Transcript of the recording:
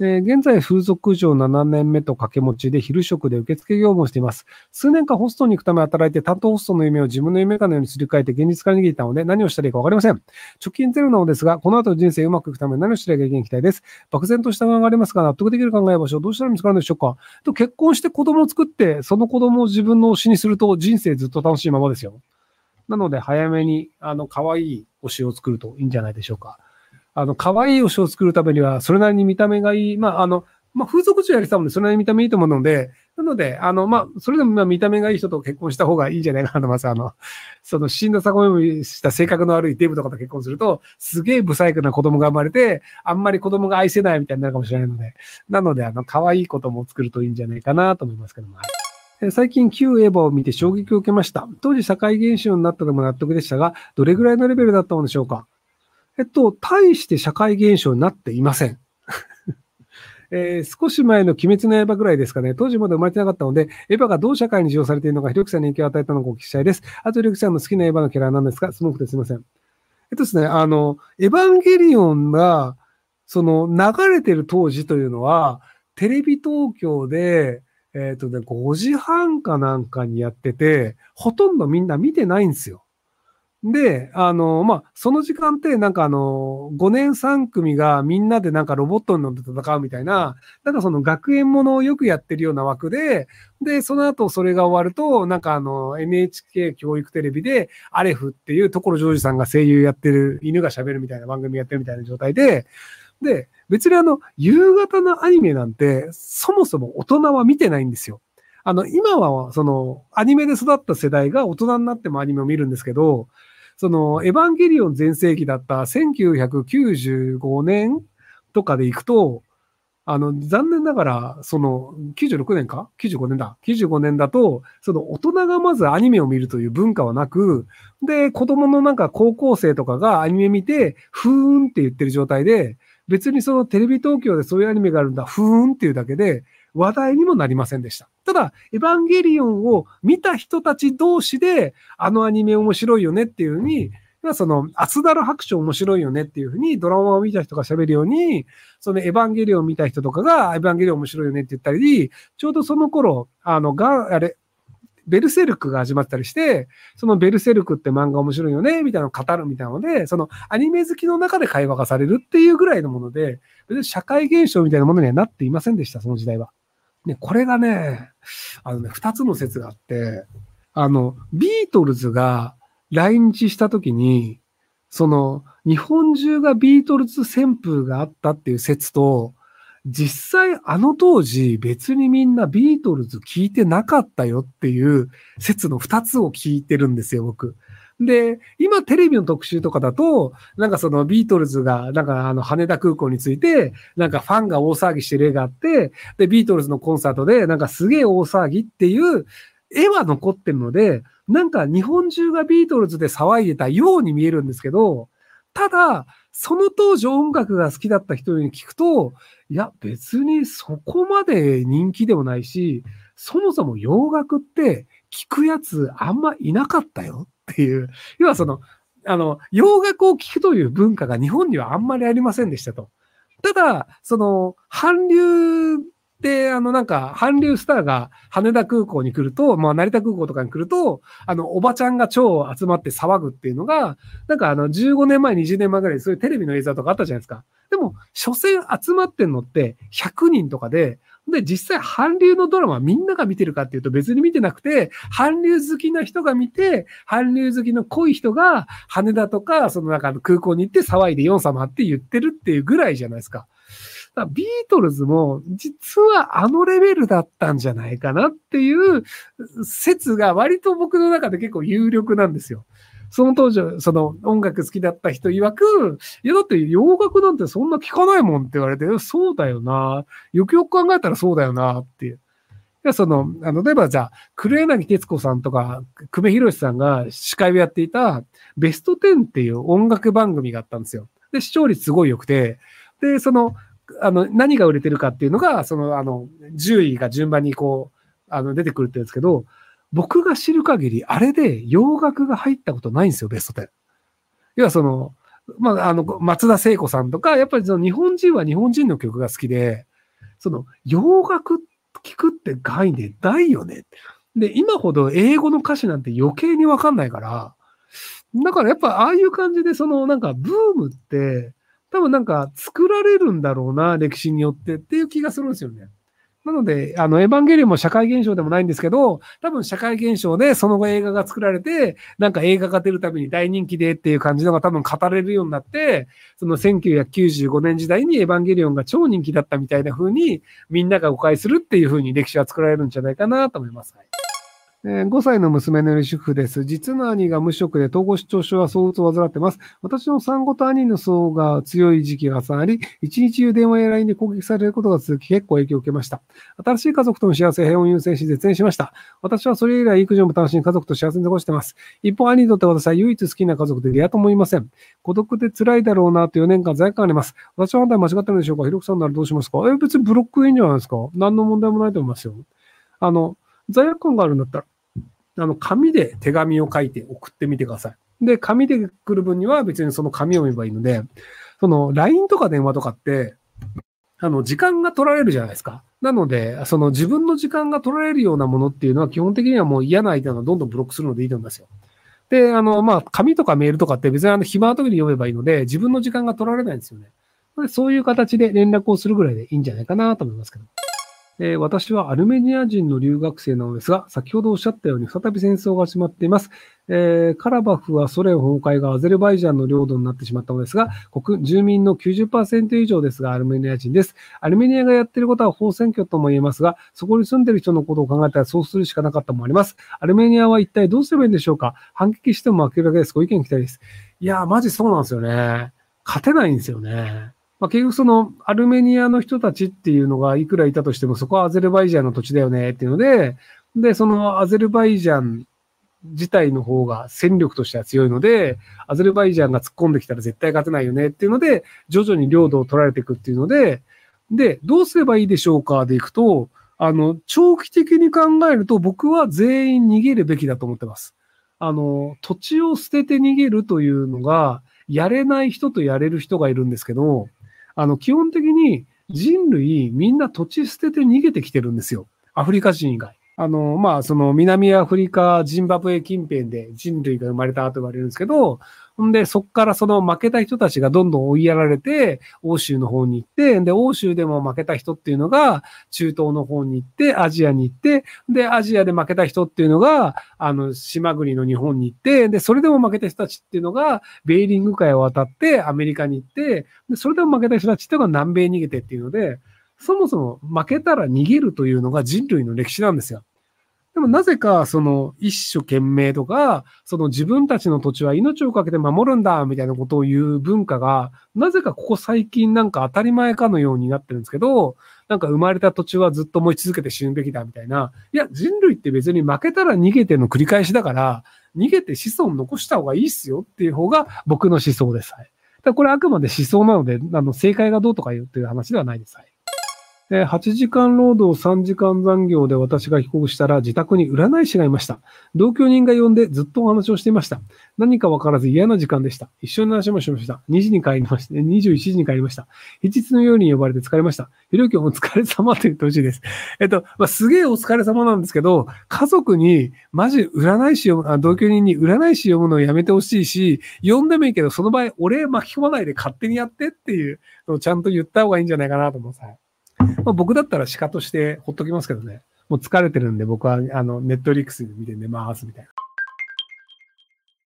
えー現在、風俗嬢7年目と掛け持ちで昼食で受付業務をしています。数年間ホストに行くため働いて担当ホストの夢を自分の夢かのようにすり替えて現実化に逃げていたので何をしたらいいか分かりません。貯金ゼロなのですが、この後人生うまくいくため何をしたらいいか意見いきたいです。漠然とした不安がありますが、納得できる考え場所をどうしたら見つかるのでしょうかと結婚して子供を作って、その子供を自分の推しにすると人生ずっと楽しいままですよ。なので、早めに、あの、可愛い推しを作るといいんじゃないでしょうか。あの、可愛い推しを作るためには、それなりに見た目がいい。まあ、あの、まあ、風俗嬢やりたもんで、それなりに見た目いいと思うので、なので、あの、まあ、それでもまあ見た目がいい人と結婚した方がいいんじゃないかなとます。あの、その死んだ逆読みした性格の悪いデブとかと結婚すると、すげえ不細工な子供が生まれて、あんまり子供が愛せないみたいになるかもしれないので、なので、あの、可愛い子供を作るといいんじゃないかなと思いますけども。最近旧エヴァを見て衝撃を受けました。当時社会現象になったのも納得でしたが、どれぐらいのレベルだったのでしょうか？えっと、大して社会現象になっていません。えー少し前の鬼滅の刃ぐらいですかね。当時まだ生まれてなかったので、エヴァがどう社会に使用されているのか、ひろきさんに影響を与えたのかお聞きしたいです。あと、ひろきさんの好きなエヴァのキャラは何ですか？スモークですいません。えっとですね、あの、エヴァンゲリオンが、その、流れてる当時というのは、テレビ東京で、えっ、とね、5時半かなんかにやってて、ほとんどみんな見てないんですよ。で、あの、まあ、その時間って、なんかあの、5年3組がみんなでなんかロボットに乗って戦うみたいな、なんかその学園ものをよくやってるような枠で、で、その後それが終わると、なんかあの、NHK 教育テレビで、アレフっていう所ジョージさんが声優やってる、犬が喋るみたいな番組やってるみたいな状態で、で、別にあの、夕方のアニメなんて、そもそも大人は見てないんですよ。あの、今は、その、アニメで育った世代が大人になってもアニメを見るんですけど、その、エヴァンゲリオン全盛期だった1995年とかで行くと、あの、残念ながら、その、96年か ?95 年だ。95年だと、その、大人がまずアニメを見るという文化はなく、で、子供のなんか高校生とかがアニメ見て、ふーんって言ってる状態で、別にそのテレビ東京でそういうアニメがあるんだ、ふーんっていうだけで、話題にもなりませんでした。ただ、エヴァンゲリオンを見た人たち同士で、あのアニメ面白いよねっていうふうに、まあその、アスダル白書面白いよねっていうふうに、ドラマを見た人が喋るように、そのエヴァンゲリオン見た人とかが、エヴァンゲリオン面白いよねって言ったり、ちょうどその頃、あの、が、あれ、ベルセルクが始まったりして、そのベルセルクって漫画面白いよね、みたいなのを語るみたいなので、そのアニメ好きの中で会話がされるっていうぐらいのもので、別に社会現象みたいなものにはなっていませんでした、その時代は。ね、これがね、あのね、二つの説があって、あの、ビートルズが来日した時に、その、日本中がビートルズ旋風があったっていう説と、実際あの当時別にみんなビートルズ聞いてなかったよっていう説の二つを聞いてるんですよ、僕。で、今テレビの特集とかだと、なんかそのビートルズが、なんかあの羽田空港について、なんかファンが大騒ぎしてる絵があって、で、ビートルズのコンサートで、なんかすげえ大騒ぎっていう絵は残ってるので、なんか日本中がビートルズで騒いでたように見えるんですけど、ただ、その当時音楽が好きだった人に聞くと、いや、別にそこまで人気でもないし、そもそも洋楽って聞くやつあんまいなかったよ。っていう。要はその、あの、洋楽を聞くという文化が日本にはあんまりありませんでしたと。ただ、その、韓流で、あの、なんか、韓流スターが羽田空港に来ると、まあ、成田空港とかに来ると、あの、おばちゃんが超集まって騒ぐっていうのが、なんかあの、15年前、20年前ぐらいそういうテレビの映像とかあったじゃないですか。でも、所詮集まってんのって100人とかで、で、実際韓流のドラマみんなが見てるかっていうと別に見てなくて、韓流好きな人が見て、韓流好きの濃い人が羽田とか、そのなんか空港に行って騒いでヨン様って言ってるっていうぐらいじゃないですか。だからビートルズも実はあのレベルだったんじゃないかなっていう説が割と僕の中で結構有力なんですよ。その当時、その音楽好きだった人曰く、いやだって洋楽なんてそんな聞かないもんって言われて、そうだよな。よくよく考えたらそうだよなっていう。いや、その、あの、例えばじゃあ、黒柳徹子さんとか、久米宏さんが司会をやっていた、ベスト10っていう音楽番組があったんですよ。で、視聴率すごい良くて、で、その、あの、何が売れてるかっていうのが、その、あの、10位が順番にこう、あの、出てくるって言うんですけど、僕が知る限り、あれで洋楽が入ったことないんですよ、ベスト10。要はその、まあ、あの、松田聖子さんとか、やっぱりその日本人は日本人の曲が好きで、その、洋楽聞くって概念ないよね。で、今ほど英語の歌詞なんて余計にわかんないから、だからやっぱああいう感じで、そのなんかブームって、多分なんか作られるんだろうな、歴史によってっていう気がするんですよね。なので、あの、エヴァンゲリオンも社会現象でもないんですけど、多分社会現象でその後映画が作られて、なんか映画が出るたびに大人気でっていう感じのが多分語れるようになって、その1995年時代にエヴァンゲリオンが超人気だったみたいな風に、みんなが誤解するっていう風に歴史は作られるんじゃないかなと思います。はい5歳の娘の主婦です。実の兄が無職で統合失調症は相うつを患ってます。私の産後と兄の層が強い時期が重なり、一日中電話や LINE で攻撃されることが続き結構影響を受けました。新しい家族との幸せ、平穏優先し絶縁しました。私はそれ以来育児も楽しみ家族と幸せに過ごしてます。一方、兄にとって私は唯一好きな家族で嫌と思いません。孤独で辛いだろうなと4年間罪悪感あります。私は判断間違ってるんでしょうか？ひろくさんならどうしますか？え、別にブロックいいんじゃないですか？何の問題もないと思いますよ。あの、罪悪感があるんだったら、あの、紙で手紙を書いて送ってみてください。で、紙で来る分には別にその紙を見ればいいので、その LINE とか電話とかって、あの、時間が取られるじゃないですか。なので、その自分の時間が取られるようなものっていうのは基本的にはもう嫌な相手はどんどんブロックするのでいいと思いますよ。で、あの、まあ、紙とかメールとかって別にあの、暇な時に読めばいいので、自分の時間が取られないんですよね。そういう形で連絡をするぐらいでいいんじゃないかなと思いますけど。えー、私はアルメニア人の留学生なのですが、先ほどおっしゃったように再び戦争が始まっています。えー、カラバフはソ連崩壊がアゼルバイジャンの領土になってしまったのですが、国、住民の90%以上ですが、アルメニア人です。アルメニアがやってることは法選挙とも言えますが、そこに住んでる人のことを考えたらそうするしかなかったもあります。アルメニアは一体どうすればいいんでしょうか？反撃しても負けるだけです。ご意見聞きたいです。いやー、マジそうなんですよね。勝てないんですよね。まあ、結局そのアルメニアの人たちっていうのがいくらいたとしてもそこはアゼルバイジャンの土地だよねっていうので、で、そのアゼルバイジャン自体の方が戦力としては強いので、アゼルバイジャンが突っ込んできたら絶対勝てないよねっていうので、徐々に領土を取られていくっていうので、で、どうすればいいでしょうかでいくと、あの、長期的に考えると僕は全員逃げるべきだと思ってます。あの、土地を捨てて逃げるというのが、やれない人とやれる人がいるんですけど、あの、基本的に人類みんな土地捨てて逃げてきてるんですよ。アフリカ人以外。あの、まあ、その南アフリカ、ジンバブエ近辺で人類が生まれたと言われるんですけど、ほんで、そこからその負けた人たちがどんどん追いやられて、欧州の方に行って、で、欧州でも負けた人っていうのが、中東の方に行って、アジアに行って、で、アジアで負けた人っていうのが、あの、島国の日本に行って、で、それでも負けた人たちっていうのが、ベーリング海を渡ってアメリカに行って、で、それでも負けた人たちっていうのが南米に逃げてっていうので、そもそも負けたら逃げるというのが人類の歴史なんですよ。でもなぜか、その一生懸命とか、その自分たちの土地は命をかけて守るんだ、みたいなことを言う文化が、なぜかここ最近なんか当たり前かのようになってるんですけど、なんか生まれた土地はずっと持ち続けて死ぬべきだ、みたいな。いや、人類って別に負けたら逃げての繰り返しだから、逃げて子孫残した方がいいっすよっていう方が僕の思想です。はい。だこれあくまで思想なので、あの、正解がどうとか言うっていう話ではないです。はい。え8時間労働3時間残業で私が帰国したら自宅に占い師がいました。同居人が呼んでずっとお話をしていました。何かわからず嫌な時間でした。一緒に話もしました。2時に帰りました。21時に帰りました。平日のように呼ばれて疲れました。ひろきお疲れ様って言ってほしいです。えっと、まあ、すげえお疲れ様なんですけど、家族にマジ占い師を、同居人に占い師読むのをやめてほしいし、呼んでもいいけど、その場合、俺巻き込まないで勝手にやってっていうのをちゃんと言った方がいいんじゃないかなと思います。はいまあ、僕だったら鹿としてほっときますけどね。もう疲れてるんで僕はあの、ネットリックスで見て寝ますみたいな。